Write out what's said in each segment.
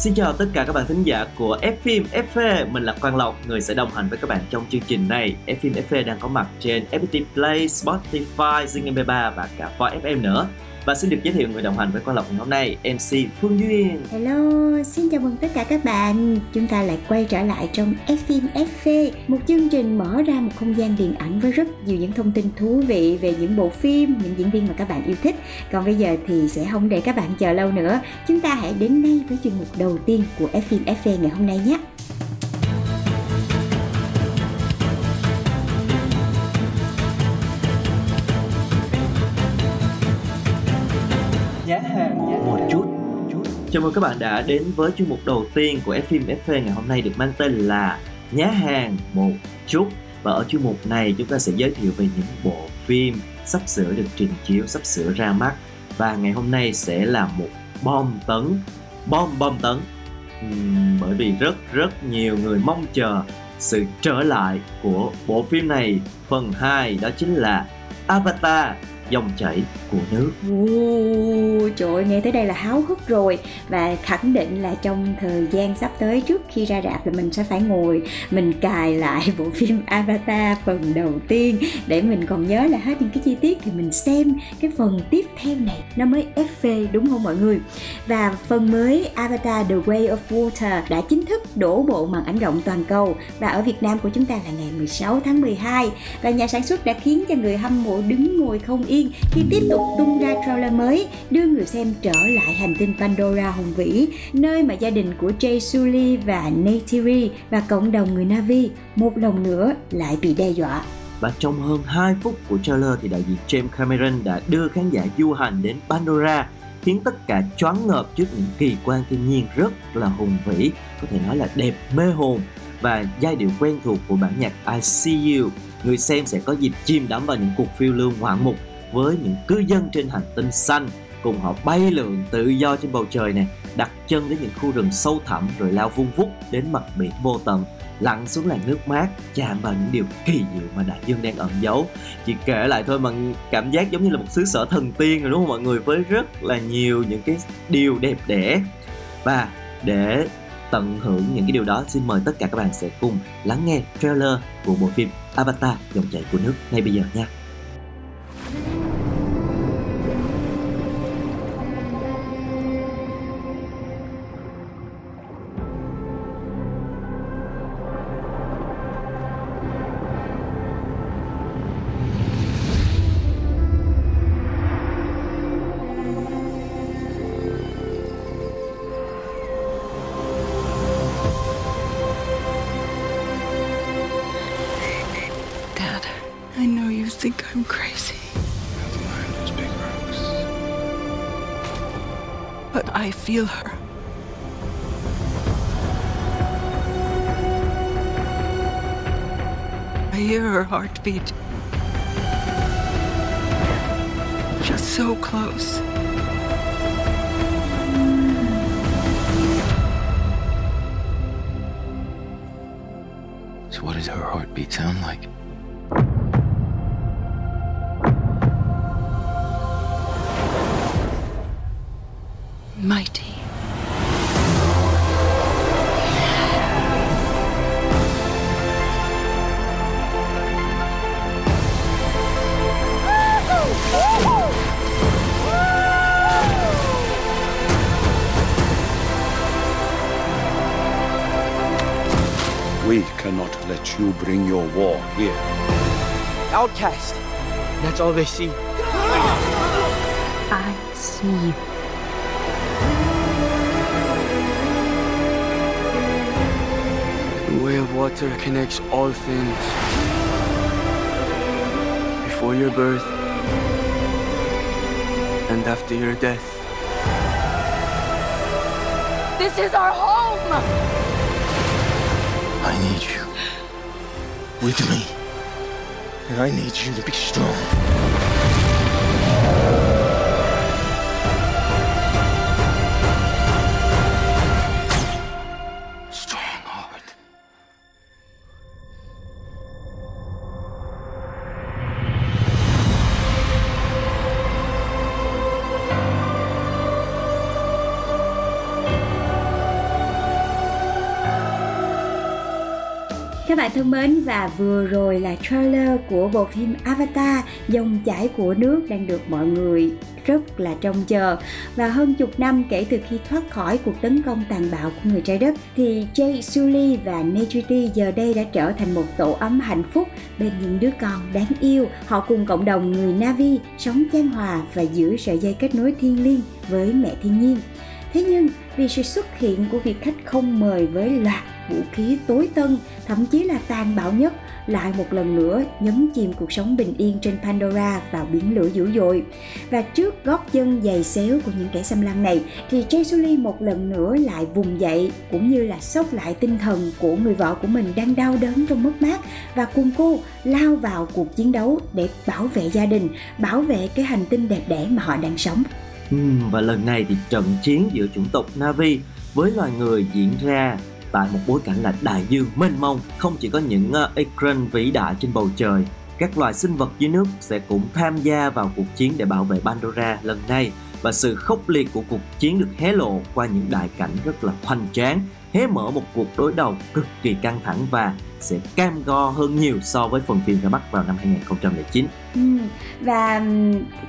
Xin chào tất cả các bạn thính giả của F phim FV, mình là Quang Lộc, người sẽ đồng hành với các bạn trong chương trình này. F phim FV đang có mặt trên FPT Play, Spotify, Zing MP3 và cả Voi FM nữa. Và xin được giới thiệu người đồng hành với Quang Lộc ngày hôm nay, MC Phương Duyên. Hello, xin chào mừng tất cả các bạn. Chúng ta lại quay trở lại trong Fim FV, một chương trình mở ra một không gian điện ảnh với rất nhiều những thông tin thú vị về những bộ phim, những diễn viên mà các bạn yêu thích. Còn bây giờ thì sẽ không để các bạn chờ lâu nữa. Chúng ta hãy đến ngay với chuyên mục đầu tiên của Fim FV ngày hôm nay nhé. Chào mừng các bạn đã đến với chuyên mục đầu tiên của F phim FV ngày hôm nay được mang tên là Nhá hàng một chút. Và ở chuyên mục này chúng ta sẽ giới thiệu về những bộ phim sắp sửa được trình chiếu, sắp sửa ra mắt. Và ngày hôm nay sẽ là một bom tấn, bom bom tấn. Bởi vì rất rất nhiều người mong chờ sự trở lại của bộ phim này phần 2 đó chính là Avatar dòng chảy của nước Ồ, trời ơi, nghe tới đây là háo hức rồi. Và khẳng định là trong thời gian sắp tới trước khi ra rạp là mình sẽ phải ngồi mình cài lại bộ phim Avatar phần đầu tiên. Để mình còn nhớ là hết những cái chi tiết thì mình xem cái phần tiếp theo này. Nó mới FV đúng không mọi người? Và phần mới Avatar The Way of Water đã chính thức đổ bộ màn ảnh rộng toàn cầu. Và ở Việt Nam của chúng ta là ngày 16 tháng 12 và nhà sản xuất đã khiến cho người hâm mộ đứng ngồi không yên khi tiếp tục tung ra trailer mới đưa người xem trở lại hành tinh Pandora hùng vĩ nơi mà gia đình của Jay Sully và Neytiri và cộng đồng người Navi một lần nữa lại bị đe dọa Và trong hơn 2 phút của trailer thì đạo diễn James Cameron đã đưa khán giả du hành đến Pandora khiến tất cả choáng ngợp trước những kỳ quan thiên nhiên rất là hùng vĩ, có thể nói là đẹp mê hồn và giai điệu quen thuộc của bản nhạc I See You. Người xem sẽ có dịp chìm đắm vào những cuộc phiêu lưu ngoạn mục với những cư dân trên hành tinh xanh, cùng họ bay lượn tự do trên bầu trời này đặt chân đến những khu rừng sâu thẳm rồi lao vung vút đến mặt biển vô tận, lặn xuống làn nước mát, chạm vào những điều kỳ diệu mà đại dương đang ẩn giấu. Chỉ kể lại thôi mà cảm giác giống như là một xứ sở thần tiên rồi, đúng không mọi người? Với rất là nhiều những cái điều đẹp đẽ. Và để tận hưởng những cái điều đó, xin mời tất cả các bạn sẽ cùng lắng nghe trailer của bộ phim Avatar dòng chảy của nước ngay bây giờ nha. Feel her. I hear her heartbeat. Just so close. So what does her heartbeat sound like? Outcast. That's all they see. I see you. The way of water connects all things. Before your birth and after your death. This is our home. I need you with me. And I need you to be strong. Các bạn thân mến, và vừa rồi là trailer của bộ phim Avatar, Dòng chảy của nước đang được mọi người rất là trông chờ. Và hơn chục năm kể từ khi thoát khỏi cuộc tấn công tàn bạo của người trái đất, thì Jay Sully và Nejiti giờ đây đã trở thành một tổ ấm hạnh phúc bên những đứa con đáng yêu. Họ cùng cộng đồng người Navi sống chan hòa và giữ sợi dây kết nối thiêng liêng với mẹ thiên nhiên. Thế nhưng, vì sự xuất hiện của vị khách không mời với loạt vũ khí tối tân, thậm chí là tàn bạo nhất, lại một lần nữa nhấn chìm cuộc sống bình yên trên Pandora vào biển lửa dữ dội. Và trước gót chân dày xéo của những kẻ xâm lăng này, thì Jesuli một lần nữa lại vùng dậy cũng như là sốc lại tinh thần của người vợ của mình đang đau đớn trong mất mát và cùng cô lao vào cuộc chiến đấu để bảo vệ gia đình, bảo vệ cái hành tinh đẹp đẽ mà họ đang sống. Ừ, và lần này thì trận chiến giữa chủng tộc Navi với loài người diễn ra tại một bối cảnh là đại dương mênh mông không chỉ có những ờ, uh, Ekran vĩ đại trên bầu trời các loài sinh vật dưới nước sẽ cũng tham gia vào cuộc chiến để bảo vệ Pandora lần này. Và sự khốc liệt của cuộc chiến được hé lộ qua những đại cảnh rất là hoành tráng hé mở một cuộc đối đầu cực kỳ căng thẳng và sẽ cam go hơn nhiều so với phần phim ra mắt vào năm 2009 Ừ, và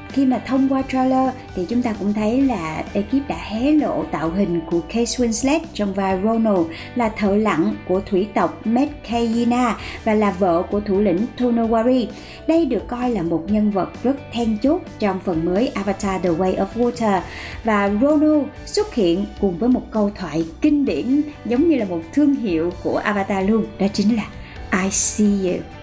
khi mà thông qua trailer thì chúng ta cũng thấy là ekip đã hé lộ tạo hình của Kate Winslet trong vai Ronald là thợ lặn của thủy tộc Medkayina và là vợ của thủ lĩnh Tonowari. Đây được coi là một nhân vật rất then chốt trong phần mới Avatar The Way of Water và Ronald xuất hiện cùng với một câu thoại kinh điển giống như là một thương hiệu của Avatar luôn, đó chính là I see you.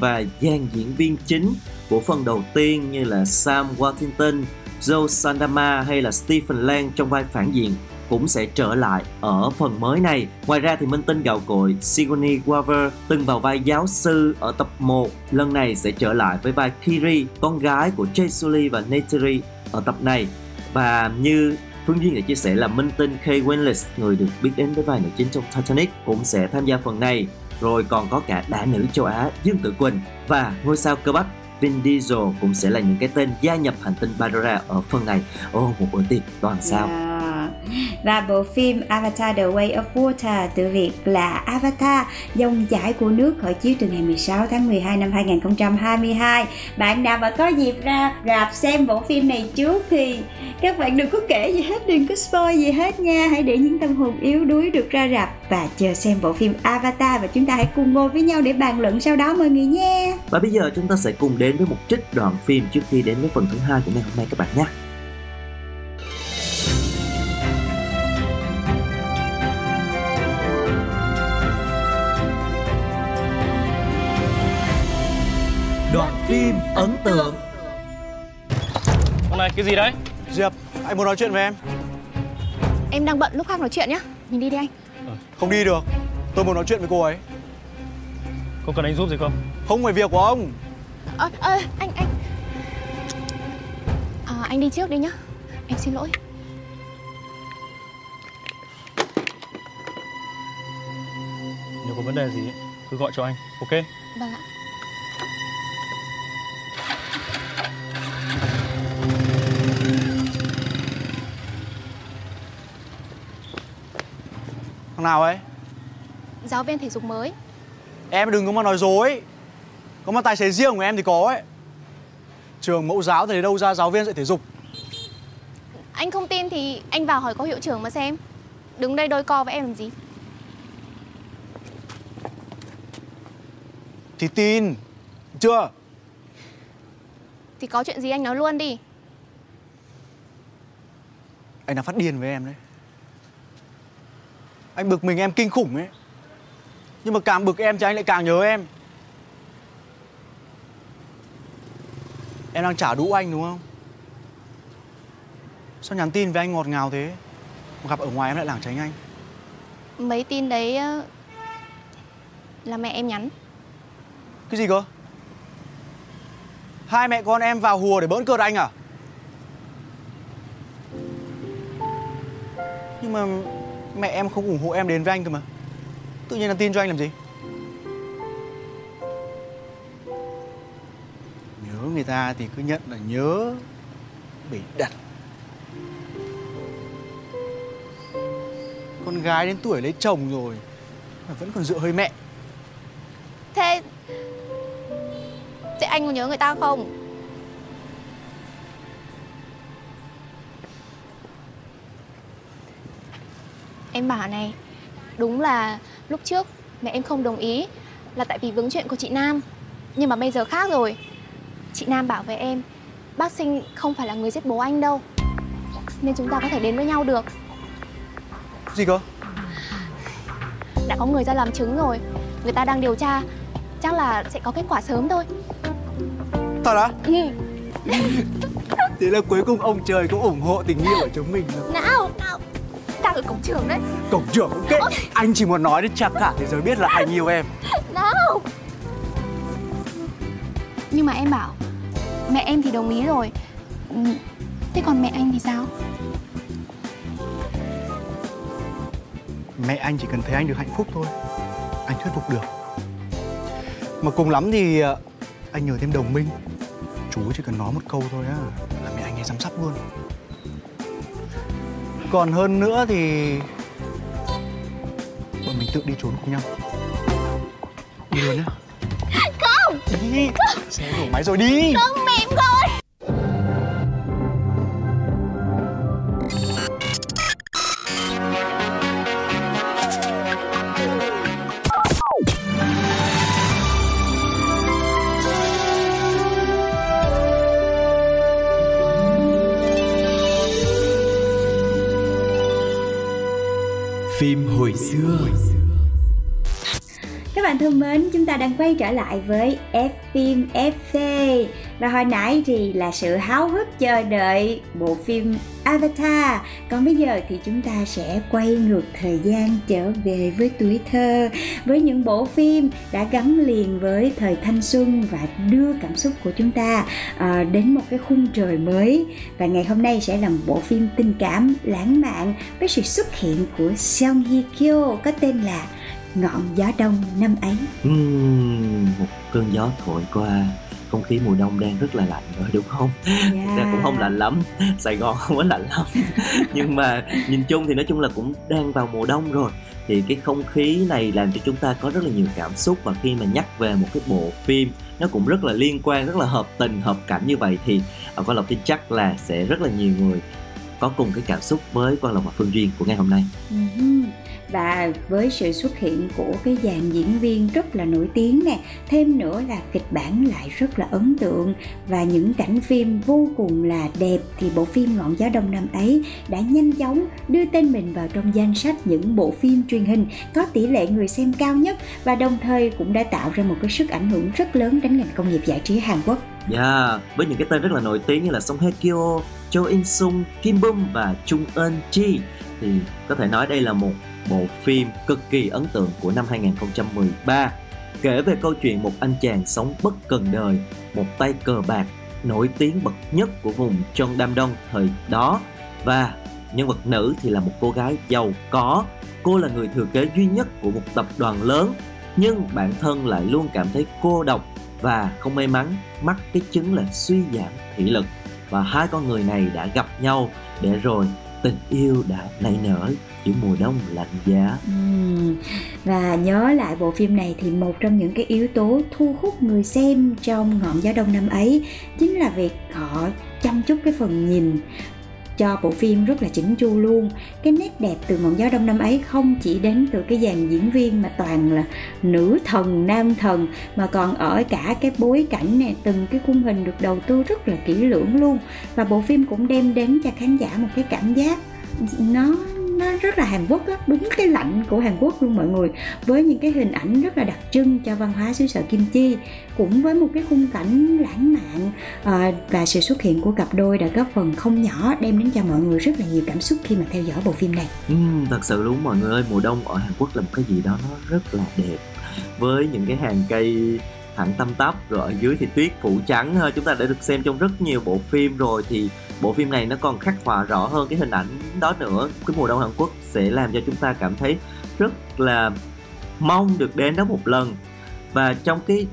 Và dàn diễn viên chính của phần đầu tiên như là Sam Worthington, Joe Sandama hay là Stephen Lang trong vai phản diện cũng sẽ trở lại ở phần mới này. Ngoài ra thì minh tinh gạo cội Sigourney Weaver từng vào vai giáo sư ở tập 1, lần này sẽ trở lại với vai Kiri, con gái của Jay Sully và Neytiri ở tập này. Và như Phương Duyên đã chia sẻ là minh tinh Kay Winslet, người được biết đến với vai nữ chính trong Titanic cũng sẽ tham gia phần này. Rồi còn có cả đá nữ châu Á Dương Tử Quỳnh và ngôi sao cơ bắp Vin Diesel cũng sẽ là những cái tên gia nhập hành tinh Pandora ở phần này. Ô, một bữa tiệc toàn sao. Yeah. Và bộ phim Avatar The Way of Water từ Việt là Avatar dòng chảy của nước khởi chiếu từ ngày 16 tháng 12 năm 2022. Bạn nào mà có dịp ra rạp xem bộ phim này trước thì các bạn đừng có kể gì hết, đừng có spoil gì hết nha. Hãy để những tâm hồn yếu đuối được ra rạp và chờ xem bộ phim Avatar và chúng ta hãy cùng ngồi với nhau để bàn luận sau đó mọi người nha. Và bây giờ chúng ta sẽ cùng đến với một trích đoạn phim trước khi đến với phần thứ hai của ngày hôm nay các bạn nhé. Ấn tượng. Con này cái gì đấy? Diệp, anh muốn nói chuyện với em. Em đang bận lúc khác nói chuyện nhá. Mình đi đi anh. Không đi được. Tôi muốn nói chuyện với cô ấy. Có cần anh giúp gì không? Không phải việc của ông. Ơ, ơ, anh, anh. À, Anh đi trước đi nhá. Em xin lỗi. Nếu có vấn đề gì cứ gọi cho anh, ok? Vâng ạ Thằng nào ấy? Giáo viên thể dục mới. Em đừng có mà nói dối. Có mà tài xế riêng của em thì có ấy. Trường mẫu giáo thì đâu ra giáo viên dạy thể dục. Anh không tin thì anh vào hỏi có hiệu trưởng mà xem. Đứng đây đôi co với em làm gì? Thì tin. Chưa? Thì có chuyện gì anh nói luôn đi. Anh đang phát điên với em đấy Anh bực mình em kinh khủng ấy. Nhưng mà càng bực em thì anh lại càng nhớ em. Em đang trả đũ anh đúng không? Sao nhắn tin với anh ngọt ngào thế? Gặp ở ngoài em lại lảng tránh anh. Mấy tin đấy ờ, là mẹ em nhắn. Cái gì cơ? Hai mẹ con em vào hùa để bỡn cợt anh à? Nhưng mà mẹ em không ủng hộ em đến với anh cơ mà. Tự nhiên là tin cho anh làm gì? Nhớ người ta thì cứ nhận là nhớ Bị đặt. Con gái đến tuổi lấy chồng rồi Mà vẫn còn dựa hơi mẹ. Thế Thế anh có nhớ người ta không? Em bảo này Đúng là lúc trước mẹ em không đồng ý Là tại vì vướng chuyện của chị Nam. Nhưng mà bây giờ khác rồi. Chị Nam bảo với em Bác sinh không phải là người giết bố anh đâu Nên chúng ta có thể đến với nhau được. Gì cơ? Đã có người ra làm chứng rồi Người ta đang điều tra Chắc là sẽ có kết quả sớm thôi. Thật á? Ừ. Thế là cuối cùng ông trời cũng ủng hộ tình yêu của chúng mình rồi Đang ở cổng trường đấy. Cổng trưởng cũng kết Anh chỉ muốn nói để cho cả thế giới biết là anh yêu em. Nào. Nhưng mà em bảo Mẹ em thì đồng ý rồi. Ừ, Thế còn mẹ anh thì sao? Mẹ anh chỉ cần thấy anh được hạnh phúc thôi. Anh thuyết phục được. Mà cùng lắm thì ờ, anh nhờ thêm đồng minh. Chú chỉ cần nói một câu thôi á Là mẹ anh ấy dám sắp luôn Còn hơn nữa thì Bọn mình tự đi trốn cùng nhau. Đi luôn nhá. Không. Đi. Xe đổ máy rồi đi. Không mẹ em gọi Phim hồi xưa. Các bạn thân mến, chúng ta đang quay trở lại với F phim FV và hồi nãy thì là sự háo hức chờ đợi bộ phim Avatar. Còn bây giờ thì chúng ta sẽ quay ngược thời gian trở về với tuổi thơ Với những bộ phim đã gắn liền với thời thanh xuân Và đưa cảm xúc của chúng ta à, đến một cái khung trời mới. Và ngày hôm nay sẽ là một bộ phim tình cảm lãng mạn Với sự xuất hiện của Song Hye Kyo có tên là ngọn gió đông năm ấy. Uhm, một cơn gió thổi qua không khí mùa đông đang rất là lạnh rồi đúng không? yeah. Ra cũng không lạnh lắm, Sài Gòn không có lạnh lắm Nhưng mà nhìn chung thì nói chung là cũng đang vào mùa đông rồi Thì cái không khí này làm cho chúng ta có rất là nhiều cảm xúc Và khi mà nhắc về một cái bộ phim nó cũng rất là liên quan, rất là hợp tình, hợp cảnh như vậy Thì Quang Lộc tin chắc là sẽ rất là nhiều người có cùng cái cảm xúc với Quang Lộc và Phương Duyên của ngày hôm nay Uh-huh và với sự xuất hiện của cái dàn diễn viên rất là nổi tiếng nè thêm nữa là kịch bản lại rất là ấn tượng. Và những cảnh phim vô cùng là đẹp thì bộ phim ngọn gió đông nam ấy đã nhanh chóng đưa tên mình vào trong danh sách những bộ phim truyền hình có tỷ lệ người xem cao nhất và đồng thời cũng đã tạo ra một cái sức ảnh hưởng rất lớn đến ngành công nghiệp giải trí Hàn Quốc. Yeah, với những cái tên rất là nổi tiếng như là Song Hye Kyo, Cho In Sung, Kim Bum và Chung Eun Ji thì có thể nói đây là một bộ phim cực kỳ ấn tượng của năm 2013 kể về câu chuyện một anh chàng sống bất cần đời, một tay cờ bạc nổi tiếng bậc nhất của vùng Trân Đam Đông thời đó. Và nhân vật nữ thì là một cô gái giàu có. Cô là người thừa kế duy nhất của một tập đoàn lớn nhưng bản thân lại luôn cảm thấy cô độc và không may mắn mắc cái chứng là suy giảm thị lực. Và hai con người này đã gặp nhau để rồi tình yêu đã nảy nở giữa mùa đông lạnh giá. Và nhớ lại bộ phim này thì một trong những cái yếu tố thu hút người xem trong ngọn gió đông năm ấy chính là việc họ chăm chút cái phần nhìn cho bộ phim rất là chỉnh chu luôn. Cái nét đẹp từ ngọn gió đông năm ấy không chỉ đến từ cái dàn diễn viên mà toàn là nữ thần, nam thần, mà còn ở cả cái bối cảnh này từng cái khung hình được đầu tư rất là kỹ lưỡng luôn. Và bộ phim cũng đem đến cho khán giả một cái cảm giác nó nó rất là Hàn Quốc á đúng cái lạnh của Hàn Quốc luôn mọi người với những cái hình ảnh rất là đặc trưng cho văn hóa xứ sở kim chi cũng với một cái khung cảnh lãng mạn à, và sự xuất hiện của cặp đôi đã góp phần không nhỏ đem đến cho mọi người rất là nhiều cảm xúc khi mà theo dõi bộ phim này. Ừ, thật sự luôn mọi người ơi mùa đông ở Hàn Quốc là một cái gì đó nó rất là đẹp với những cái hàng cây thẳng tăm tắp rồi ở dưới thì tuyết phủ trắng chúng ta đã được xem trong rất nhiều bộ phim rồi thì bộ phim này nó còn khắc họa rõ hơn cái hình ảnh đó nữa. Cái mùa đông Hàn Quốc sẽ làm cho chúng ta cảm thấy rất là mong được đến đó một lần. Và trong cái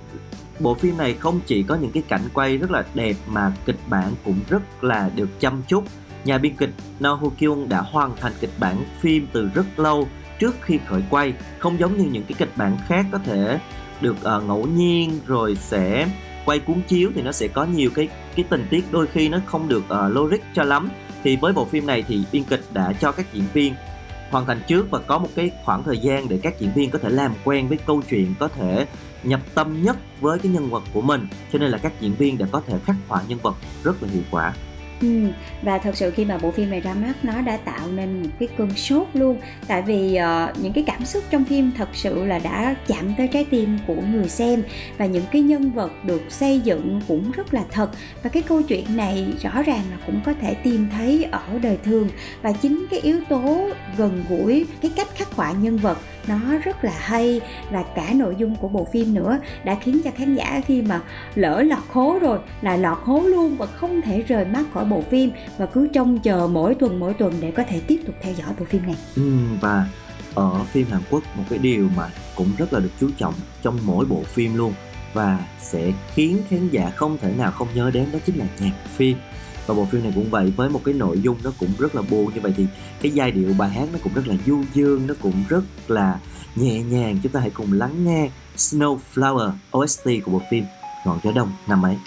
bộ phim này không chỉ có những cái cảnh quay rất là đẹp mà kịch bản cũng rất là được chăm chút. Nhà biên kịch No Ho Kyung đã hoàn thành kịch bản phim từ rất lâu trước khi khởi quay không giống như những cái kịch bản khác có thể được uh, ngẫu nhiên rồi sẽ quay cuốn chiếu thì nó sẽ có nhiều cái cái tình tiết đôi khi nó không được uh, logic cho lắm. Thì với bộ phim này thì biên kịch đã cho các diễn viên hoàn thành trước và có một cái khoảng thời gian để các diễn viên có thể làm quen với câu chuyện có thể nhập tâm nhất với cái nhân vật của mình. Cho nên là các diễn viên đã có thể khắc họa nhân vật rất là hiệu quả. Ừ, và thật sự khi mà bộ phim này ra mắt nó đã tạo nên một cái cơn sốt luôn. Tại vì uh, những cái cảm xúc trong phim thật sự là đã chạm tới trái tim của người xem. Và những cái nhân vật được xây dựng cũng rất là thật. Và cái câu chuyện này rõ ràng là cũng có thể tìm thấy ở đời thường. Và chính cái yếu tố gần gũi cái cách khắc họa nhân vật nó rất là hay và cả nội dung của bộ phim nữa đã khiến cho khán giả khi mà lỡ lọt hố rồi là lọt hố luôn và không thể rời mắt khỏi bộ phim và cứ trông chờ mỗi tuần mỗi tuần để có thể tiếp tục theo dõi bộ phim này. Ừ, và ở phim Hàn Quốc một cái điều mà cũng rất là được chú trọng trong mỗi bộ phim luôn và sẽ khiến khán giả không thể nào không nhớ đến đó chính là nhạc phim và bộ phim này cũng vậy, với một cái nội dung nó cũng rất là buồn như vậy thì cái giai điệu bài hát nó cũng rất là du dương, nó cũng rất là nhẹ nhàng. Chúng ta hãy cùng lắng nghe Snowflower OST của bộ phim Ngọn gió đông năm ấy.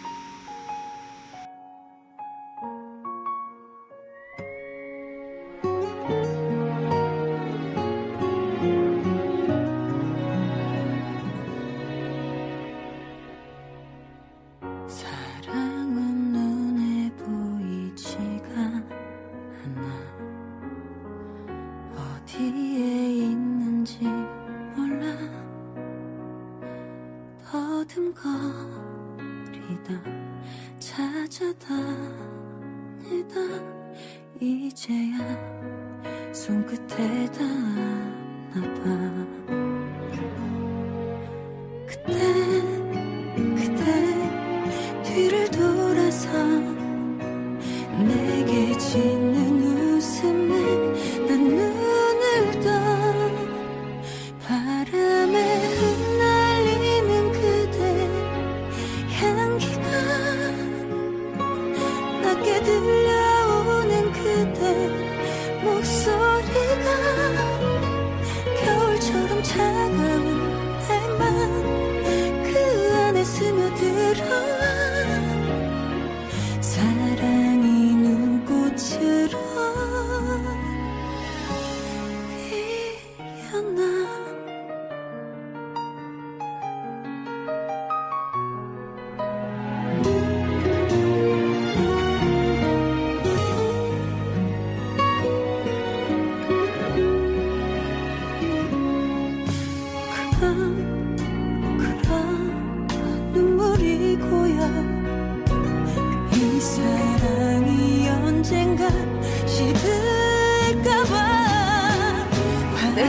내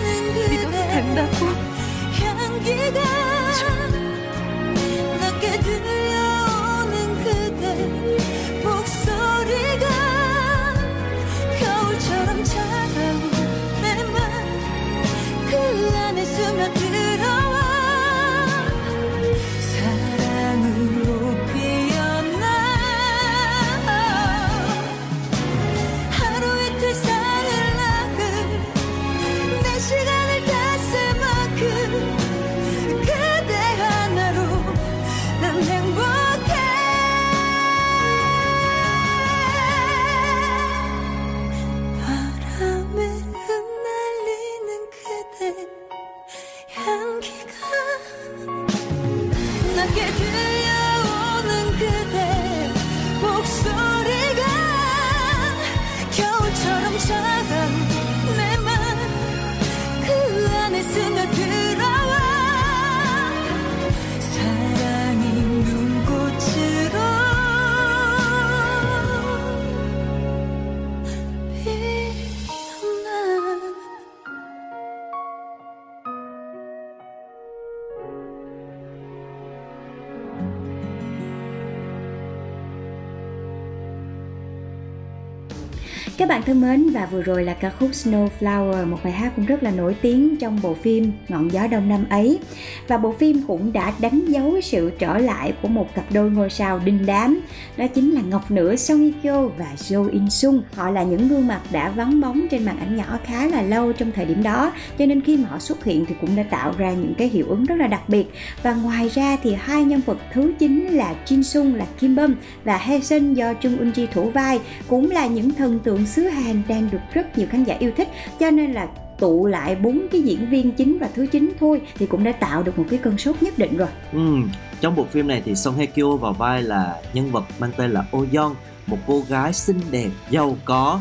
눈에 믿어도 된다고 향기가 넘게 들려. get through thân mến và vừa rồi là ca khúc Snowflower, một bài hát cũng rất là nổi tiếng trong bộ phim Ngọn gió đông năm ấy. Và bộ phim cũng đã đánh dấu sự trở lại của một cặp đôi ngôi sao đình đám. Đó chính là Ngọc Nữ Song Hye Kyo và Jo In Sung. Họ là những gương mặt đã vắng bóng trên màn ảnh nhỏ khá là lâu trong thời điểm đó, cho nên khi mà họ xuất hiện thì cũng đã tạo ra những cái hiệu ứng rất là đặc biệt. Và ngoài ra thì hai nhân vật thứ chính là Jin Sung là Kim Bum và Hae Sun do Chung Eun Ji thủ vai cũng là những thần tượng xứ Hàn đang được rất nhiều khán giả yêu thích cho nên là tụ lại bốn cái diễn viên chính và thứ chính thôi thì cũng đã tạo được một cái cơn sốt nhất định rồi. Ừ, trong bộ phim này thì Song Hye Kyo vào vai là nhân vật mang tên là Oh Yeon, một cô gái xinh đẹp, giàu có,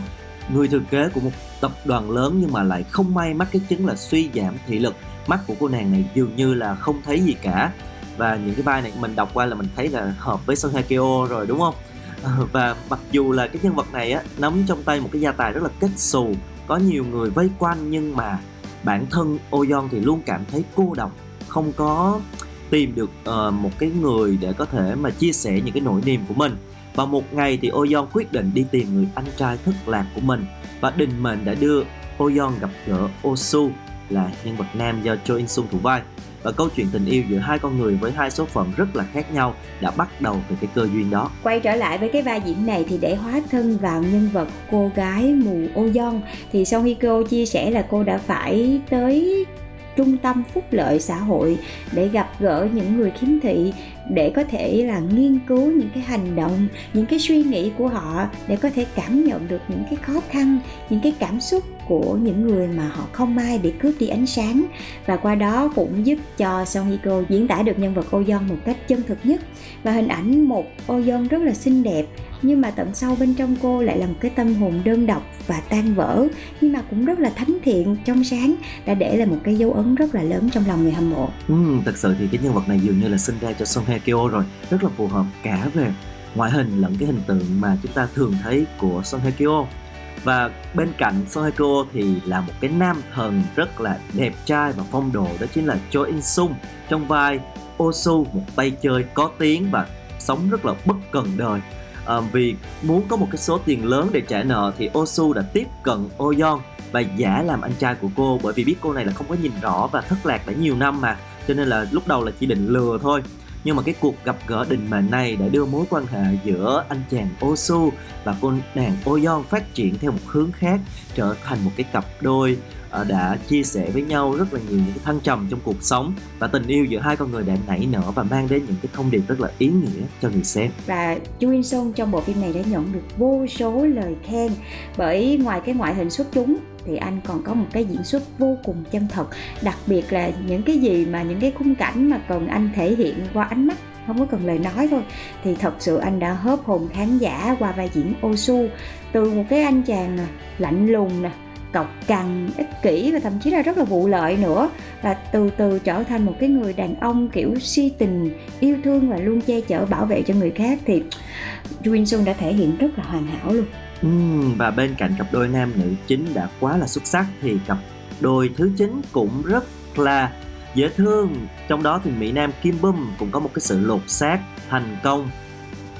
người thừa kế của một tập đoàn lớn nhưng mà lại không may mắc cái chứng là suy giảm thị lực. Mắt của cô nàng này dường như là không thấy gì cả và những cái vai này mình đọc qua là mình thấy là hợp với Song Hye Kyo rồi đúng không? Ờ, và mặc dù là cái nhân vật này á nắm trong tay một cái gia tài rất là kết xù có nhiều người vây quanh nhưng mà bản thân Oyon thì luôn cảm thấy cô độc không có tìm được uh, một cái người để có thể mà chia sẻ những cái nỗi niềm của mình. Và một ngày thì Oyon quyết định đi tìm người anh trai thất lạc của mình và định mệnh đã đưa Oyon gặp gỡ Osu là nhân vật nam do Cho In Sung thủ vai và câu chuyện tình yêu giữa hai con người với hai số phận rất là khác nhau đã bắt đầu từ cái cơ duyên đó. Quay trở lại với cái vai diễn này thì để hóa thân vào nhân vật cô gái mù ô don thì Song Hye Kyo chia sẻ là cô đã phải tới trung tâm phúc lợi xã hội để gặp gỡ những người khiếm thị, để có thể là nghiên cứu những cái hành động, những cái suy nghĩ của họ, để có thể cảm nhận được những cái khó khăn, những cái cảm xúc của những người mà họ không may bị cướp đi ánh sáng. Và qua đó cũng giúp cho Song Hye Kyo diễn tả được nhân vật Oyeon một cách chân thực nhất. Và hình ảnh một Oyeon rất là xinh đẹp nhưng mà tận sâu bên trong cô lại là một cái tâm hồn đơn độc và tan vỡ nhưng mà cũng rất là thánh thiện trong sáng đã để lại một cái dấu ấn rất là lớn trong lòng người hâm mộ. Ừ, thật sự thì cái nhân vật này dường như là sinh ra cho Song Hye Kyo rồi, rất là phù hợp cả về ngoại hình lẫn cái hình tượng mà chúng ta thường thấy của Song Hye Kyo và bên cạnh Song thì là một cái nam thần rất là đẹp trai và phong độ đó chính là Cho In Sung. Trong vai Osu một tay chơi có tiếng và sống rất là bất cần đời. À, vì muốn có một cái số tiền lớn để trả nợ thì Osu đã tiếp cận oyon và giả làm anh trai của cô bởi vì biết cô này là không có nhìn rõ và thất lạc đã nhiều năm mà. Cho nên là lúc đầu là chỉ định lừa thôi nhưng mà cái cuộc gặp gỡ định mệnh này đã đưa mối quan hệ giữa anh chàng Osu và cô nàng Oyon phát triển theo một hướng khác, trở thành một cái cặp đôi ờ, đã chia sẻ với nhau rất là nhiều những cái thăng trầm trong cuộc sống và tình yêu giữa hai con người đã nảy nở và mang đến những cái thông điệp rất là ý nghĩa cho người xem. Và Chu In Sung trong bộ phim này đã nhận được vô số lời khen bởi ngoài cái ngoại hình xuất chúng thì anh còn có một cái diễn xuất vô cùng chân thật, đặc biệt là những cái gì mà những cái khung cảnh mà cần anh thể hiện qua ánh mắt, không có cần lời nói thôi. Thì thật sự anh đã hớp hồn khán giả qua vai diễn Osu, từ một cái anh chàng à, lạnh lùng nè cọc cằn ích kỷ và thậm chí là rất là vụ lợi nữa. Và từ từ trở thành một cái người đàn ông kiểu si tình yêu thương và luôn che chở bảo vệ cho người khác thì Jun Sung đã thể hiện rất là hoàn hảo luôn. Ừ, và bên cạnh cặp đôi nam nữ chính đã quá là xuất sắc thì cặp đôi thứ chín cũng rất là dễ thương. Trong đó thì mỹ nam kim bum cũng có một cái sự lột xác thành công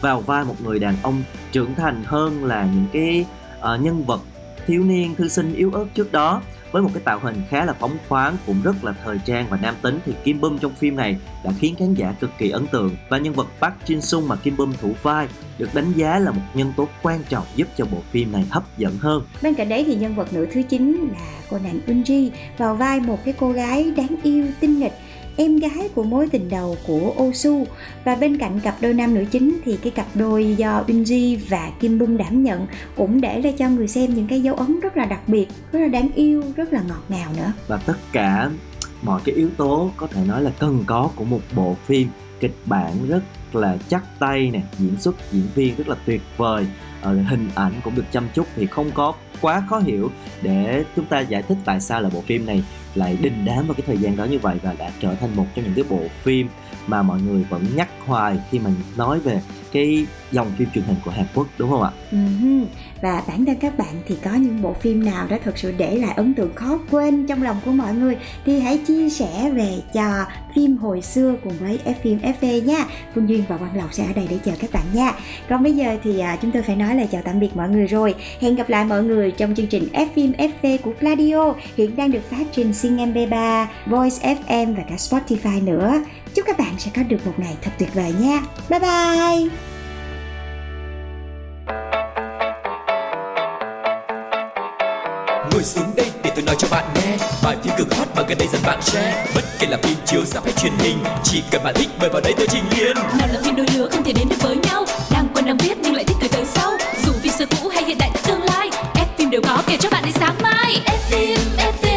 vào vai một người đàn ông trưởng thành hơn là những cái uh, nhân vật thiếu niên, thư sinh yếu ớt trước đó với một cái tạo hình khá là phóng khoáng cũng rất là thời trang và nam tính thì Kim Bum trong phim này đã khiến khán giả cực kỳ ấn tượng và nhân vật Park Jin Sung mà Kim Bum thủ vai được đánh giá là một nhân tố quan trọng giúp cho bộ phim này hấp dẫn hơn. Bên cạnh đấy thì nhân vật nữ thứ chín là cô nàng Eun Ji, vào vai một cái cô gái đáng yêu, tinh nghịch em gái của mối tình đầu của Osu. Và bên cạnh cặp đôi nam nữ chính thì cái cặp đôi do Unji và Kim Bum đảm nhận cũng để lại cho người xem những cái dấu ấn rất là đặc biệt, rất là đáng yêu, rất là ngọt ngào nữa. Và tất cả mọi cái yếu tố có thể nói là cần có của một bộ phim kịch bản rất là chắc tay nè diễn xuất diễn viên rất là tuyệt vời. Ờ, hình ảnh cũng được chăm chút thì không có quá khó hiểu. Để chúng ta giải thích tại sao là bộ phim này lại đình đám vào cái thời gian đó như vậy và đã trở thành một trong những cái bộ phim mà mọi người vẫn nhắc hoài khi mà nói về cái dòng phim truyền hình của Hàn Quốc, đúng không ạ? Uh-huh. Và bản thân các bạn thì có những bộ phim nào đã thật sự để lại ấn tượng khó quên trong lòng của mọi người thì hãy chia sẻ về cho phim hồi xưa cùng với F phim FV nha. Phương Duyên và Quang Lộc sẽ ở đây để chờ các bạn nha. Còn bây giờ thì à, chúng tôi phải nói lời chào tạm biệt mọi người rồi. Hẹn gặp lại mọi người trong chương trình F phim FV của Pladio hiện đang được phát trên Sing MP3, Voice FM và cả Spotify nữa. Chúc các bạn sẽ có được một ngày thật tuyệt vời nha. Bye bye! Ngồi xuống đây để tôi nói cho bạn nghe. Bài phim cực hot mà gần đây dần bạn share. Bất kể là phim chiếu ra hay truyền hình Chỉ cần bạn thích mời vào đây tôi trình liền Nào là phim đôi lứa không thể đến được với nhau. Đang quen đang biết nhưng lại thích người tới sau. Dù phim xưa cũ hay hiện đại tương lai F phim đều có kể cho bạn đến sáng mai. F phim, F phim.